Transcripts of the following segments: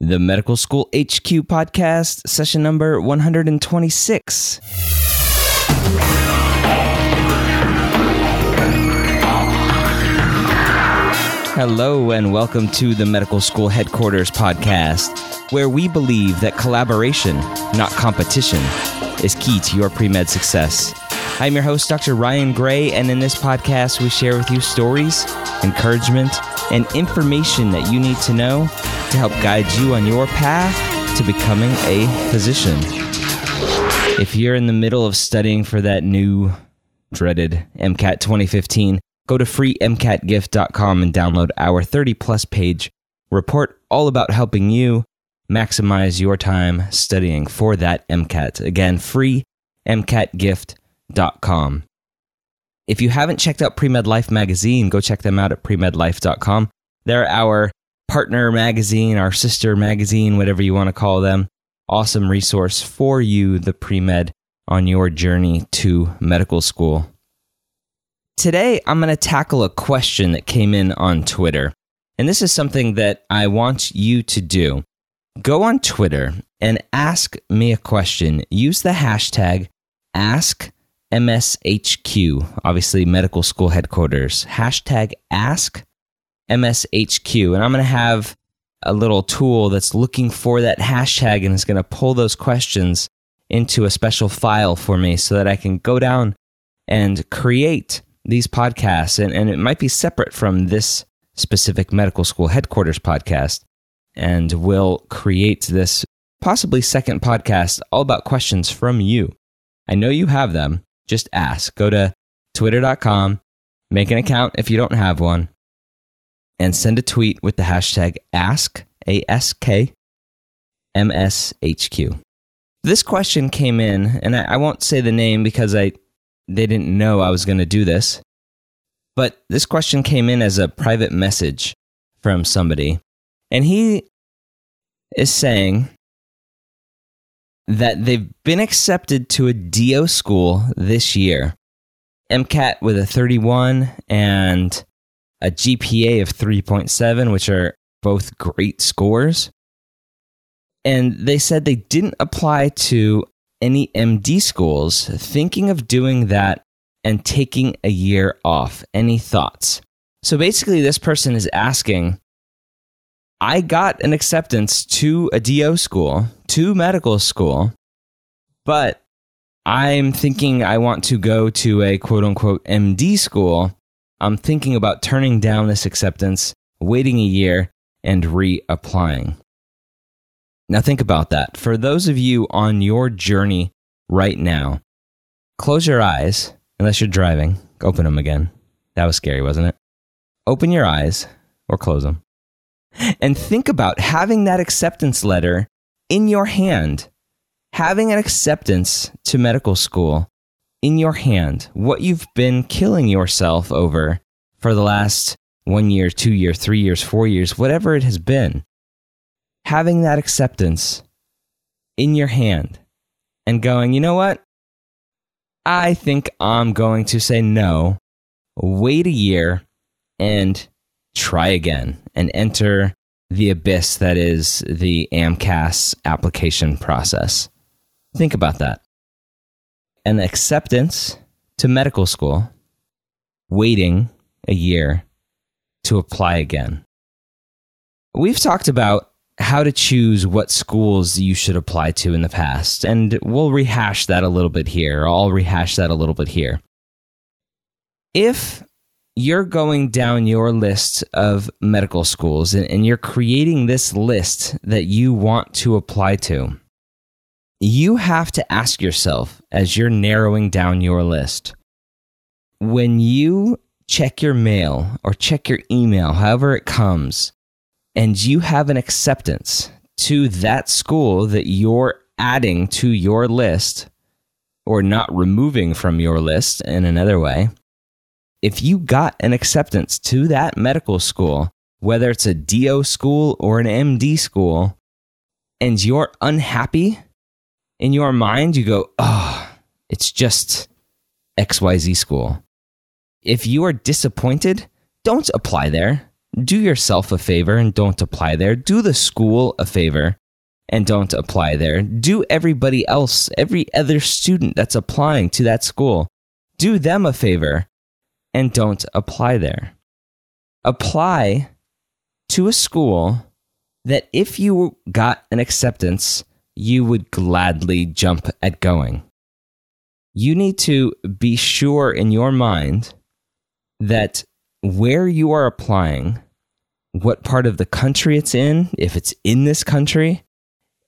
The Medical School HQ podcast, session number 126. Hello, and welcome to the Medical School Headquarters podcast, where we believe that collaboration, not competition, is key to your pre med success. I'm your host, Dr. Ryan Gray, and in this podcast, we share with you stories, encouragement, and information that you need to know to help guide you on your path to becoming a physician. If you're in the middle of studying for that new dreaded MCAT 2015, go to freemcatgift.com and download our 30 plus page report all about helping you maximize your time studying for that MCAT. Again, freemcatgift.com. If you haven't checked out Premed Life magazine, go check them out at premedlife.com. They're our partner magazine, our sister magazine, whatever you want to call them. Awesome resource for you, the pre med, on your journey to medical school. Today, I'm going to tackle a question that came in on Twitter. And this is something that I want you to do. Go on Twitter and ask me a question. Use the hashtag ask MSHQ, obviously medical school headquarters, hashtag ask MSHQ. And I'm going to have a little tool that's looking for that hashtag and is going to pull those questions into a special file for me so that I can go down and create these podcasts. And, and it might be separate from this specific medical school headquarters podcast. And we'll create this possibly second podcast all about questions from you. I know you have them just ask. Go to twitter.com, make an account if you don't have one, and send a tweet with the hashtag ask. This question came in, and I, I won't say the name because I they didn't know I was going to do this. But this question came in as a private message from somebody. And he is saying that they've been accepted to a DO school this year. MCAT with a 31 and a GPA of 3.7, which are both great scores. And they said they didn't apply to any MD schools, thinking of doing that and taking a year off. Any thoughts? So basically, this person is asking I got an acceptance to a DO school, to medical school, but I'm thinking I want to go to a quote unquote MD school. I'm thinking about turning down this acceptance, waiting a year, and reapplying. Now, think about that. For those of you on your journey right now, close your eyes, unless you're driving. Open them again. That was scary, wasn't it? Open your eyes or close them and think about having that acceptance letter in your hand, having an acceptance to medical school in your hand, what you've been killing yourself over for the last one year, two year, three years, four years, whatever it has been, having that acceptance in your hand and going, you know what? I think I'm going to say no, wait a year, and try again and enter the abyss that is the AMCAS application process. Think about that. An acceptance to medical school, waiting a year to apply again. We've talked about how to choose what schools you should apply to in the past, and we'll rehash that a little bit here. I'll rehash that a little bit here. If you're going down your list of medical schools and, and, you're creating this list that you want to apply to. You have to ask yourself as you're narrowing down your list when you check your mail or check your email, however it comes, and you have an acceptance to that school that you're adding to your list or not removing from your list in another way if you got an acceptance to that medical school, whether it's a DO school or an MD school, and you're unhappy in your mind, you go, oh, it's just XYZ school. If you are disappointed, don't apply there. do yourself a favor and don't apply there. Do the school a favor and don't apply there. Do everybody else, every other student that's applying to that school, do them a favor and don't apply there. Apply to a school that if you got an acceptance, you would gladly jump at going. You need to be sure in your mind that where you are applying, what part of the country it's in, if it's in this country,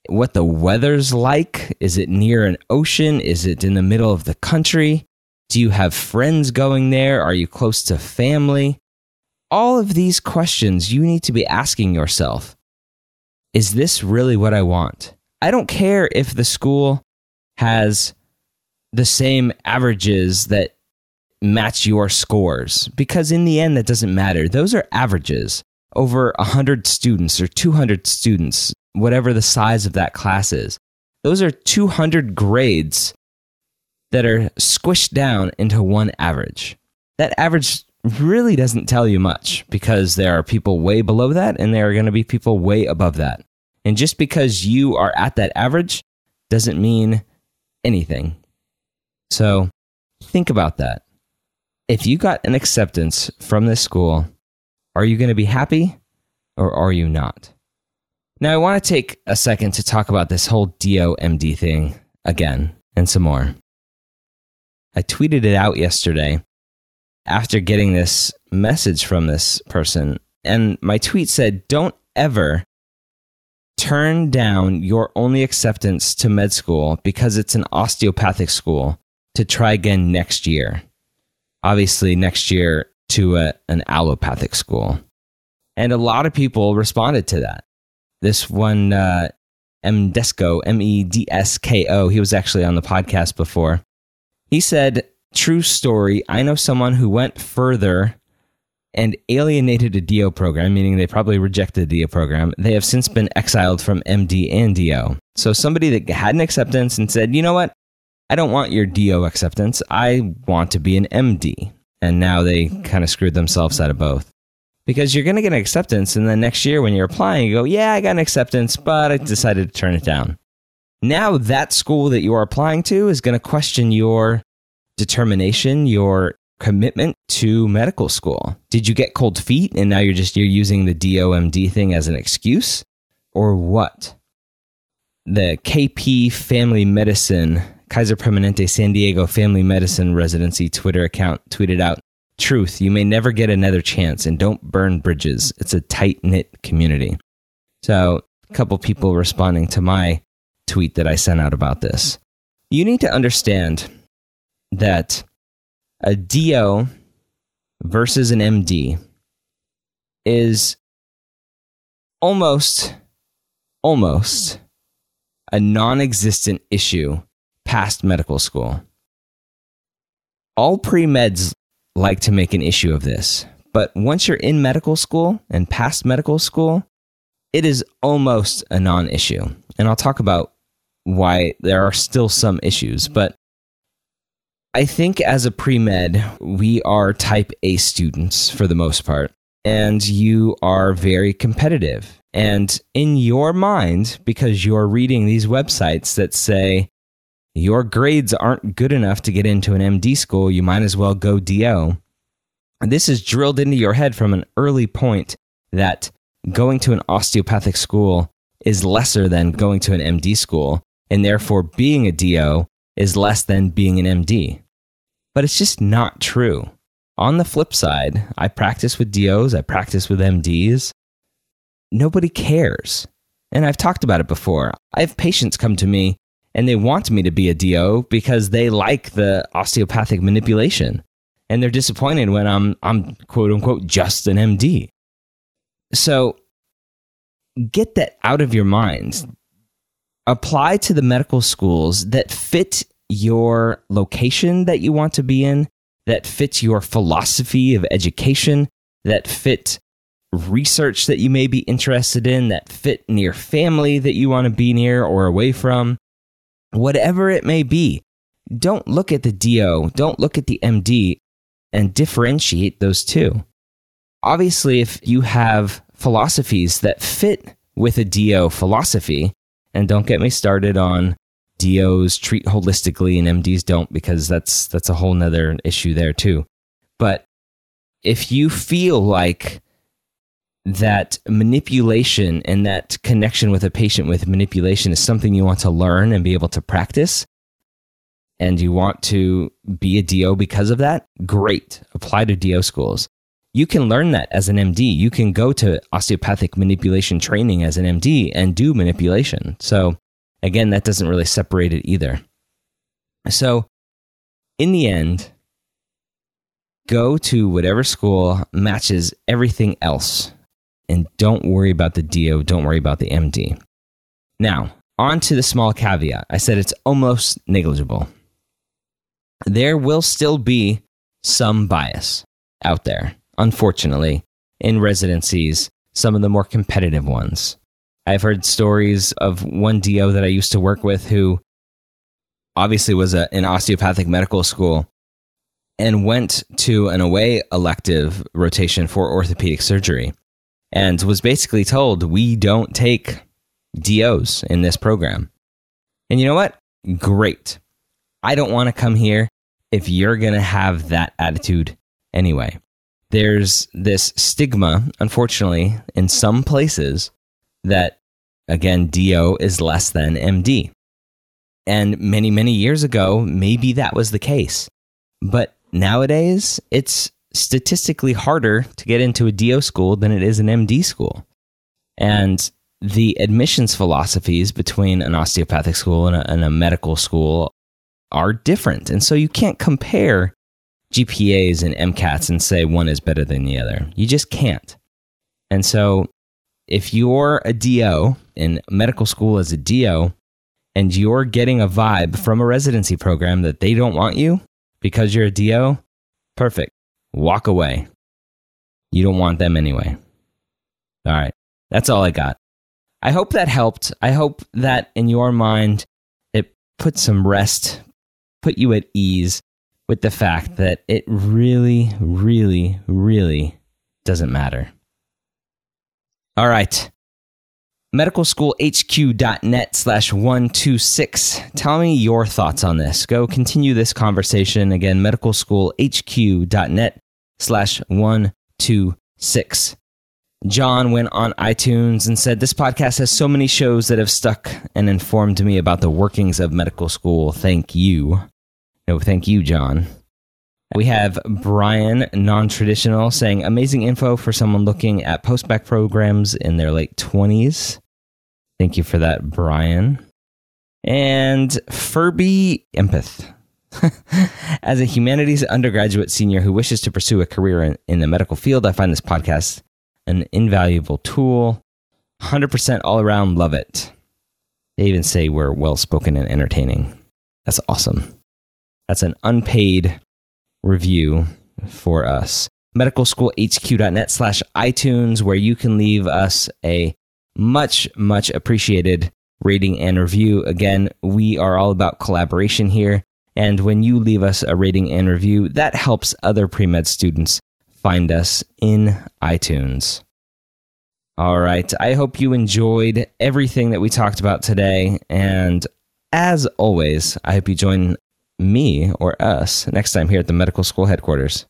what the weather's like. Is it near an ocean? Is it in the middle of the country? Do you have friends going there? Are you close to family? All of these questions you need to be asking yourself Is this really what I want? I don't care if the school has the same averages that match your scores because in the end that doesn't matter. Those are averages. Over 100 students or 200 students whatever the size of that class is those are 200 grades that are squished down into one average. That average really doesn't tell you much because there are people way below that and there are going to be people way above that and just because you are at that average doesn't mean anything so think about that if you got an acceptance from this school, are you going to be happy or are you not? Now, I want to take a second to talk about this whole DOMD thing again and some more. I tweeted it out yesterday after getting this message from this person, and my tweet said, Don't ever turn down your only acceptance to med school because it's an osteopathic school to try again next year obviously next year to a, an allopathic school. And a lot of people responded to that. This one, uh, M E D S K O, he was actually on the podcast before. He said, True story. I know someone who went further and alienated a DO program, meaning they probably rejected the DO program. They have since been exiled from MD and DO. So somebody that had an acceptance and said, you know what? I don't want your DO acceptance. I want to be an MD. And now they kind of screwed themselves out of both. Because you're going to get an acceptance, and then next year when you're applying, you go, Yeah, I got an acceptance, but I decided to turn it down. Now that school that you are applying to is going to question your determination, your commitment to medical school. Did you get cold feet and now you're just you're using the DOMD thing as an excuse or what? The KP Family Medicine Kaiser Permanente San Diego Family Medicine Residency Twitter account tweeted out Truth, you may never get another chance and don't burn bridges. It's a tight knit community. So, a couple people responding to my tweet that I sent out about this. You need to understand that a DO versus an MD is almost, almost a non existent issue past medical school. All pre meds like to make an issue of this, but once you're in medical school and past medical school, it is almost a non issue. And I'll talk about why there are still some issues, but I think as a pre med, we are type A students for the most part, and you are very competitive. And in your mind, because you're reading these websites that say, your grades aren't good enough to get into an MD school, you might as well go DO. This is drilled into your head from an early point that going to an osteopathic school is lesser than going to an MD school, and therefore being a DO is less than being an MD. But it's just not true. On the flip side, I practice with DOs, I practice with MDs. Nobody cares. And I've talked about it before. I have patients come to me and they want me to be a DO because they like the osteopathic manipulation. And they're disappointed when I'm I'm quote unquote just an MD. So get that out of your mind. Apply to the medical schools that fit your location that you want to be in, that fits your philosophy of education, that fit research that you may be interested in, that fit near family that you want to be near or away from whatever it may be. Don't look at the DO, don't look at the MD and differentiate those two. obviously, if you have philosophies that fit with a DO philosophy, and don't get me started on DOs treat holistically and MDs don't, because that's that's a whole nother issue there too. But if you feel like that manipulation and that connection with a patient with manipulation is something you want to learn and be able to practice, and you want to be a DO because of that, great. Apply to DO schools. You can learn that as an MD. You can go to osteopathic manipulation training as an MD and do manipulation. So, again, that doesn't really separate it either. So, in the end, go to whatever school matches everything else and don't worry about the DO, don't worry about the MD. Now, on to the small caveat. I said it's almost negligible. There will still be some bias out there, unfortunately, in residencies, some of the more competitive ones. I've heard stories of one DO that I used to work with who obviously was a, an osteopathic medical school and went to an away elective rotation for orthopedic surgery and was basically told, We don't take DOs in this program. And you know what? Great. I don't want to come here if you're going to have that attitude anyway. There's this stigma, unfortunately, in some places that, again, DO is less than MD. And many, many years ago, maybe that was the case. But nowadays, it's statistically harder to get into a DO school than it is an MD school. And the admissions philosophies between an osteopathic school and a, and a, medical school are different. And so you can't compare GPAs and MCATs and say one is better than the other. You just can't. And so if you're a DO in medical school as a DO and you're getting a vibe from a residency program that they don't want you because you're a DO, perfect walk away. You don't want them anyway. All right. That's all I got. I hope that helped. I hope that in your mind, it put some rest, put you at ease with the fact that it really, really, really doesn't matter. All right. Medicalschoolhq.net slash 126. Tell me your thoughts on this. Go continue this conversation. Again, medicalschoolhq.net slash 126. John went on iTunes and said, This podcast has so many shows that have stuck and informed me about the workings of medical school. Thank you. No, thank you, John. We have Brian, non traditional, saying, Amazing info for someone looking at post-bac programs in their late 20s. Thank you for that, Brian. And Furby Empath As a humanities undergraduate senior who wishes to pursue a career in, in the medical field, I find this podcast an invaluable tool. 100% all around love it. They even say we're well spoken and entertaining. That's awesome. That's an unpaid review for us. Medicalschoolhq.net slash iTunes, where you can leave us a much, much appreciated rating and review. Again, we are all about collaboration here. And when you leave us a rating and review, that helps other pre med students find us in iTunes. All right. I hope you enjoyed everything that we talked about today. And as always, I hope you join me or us next time here at the medical school headquarters.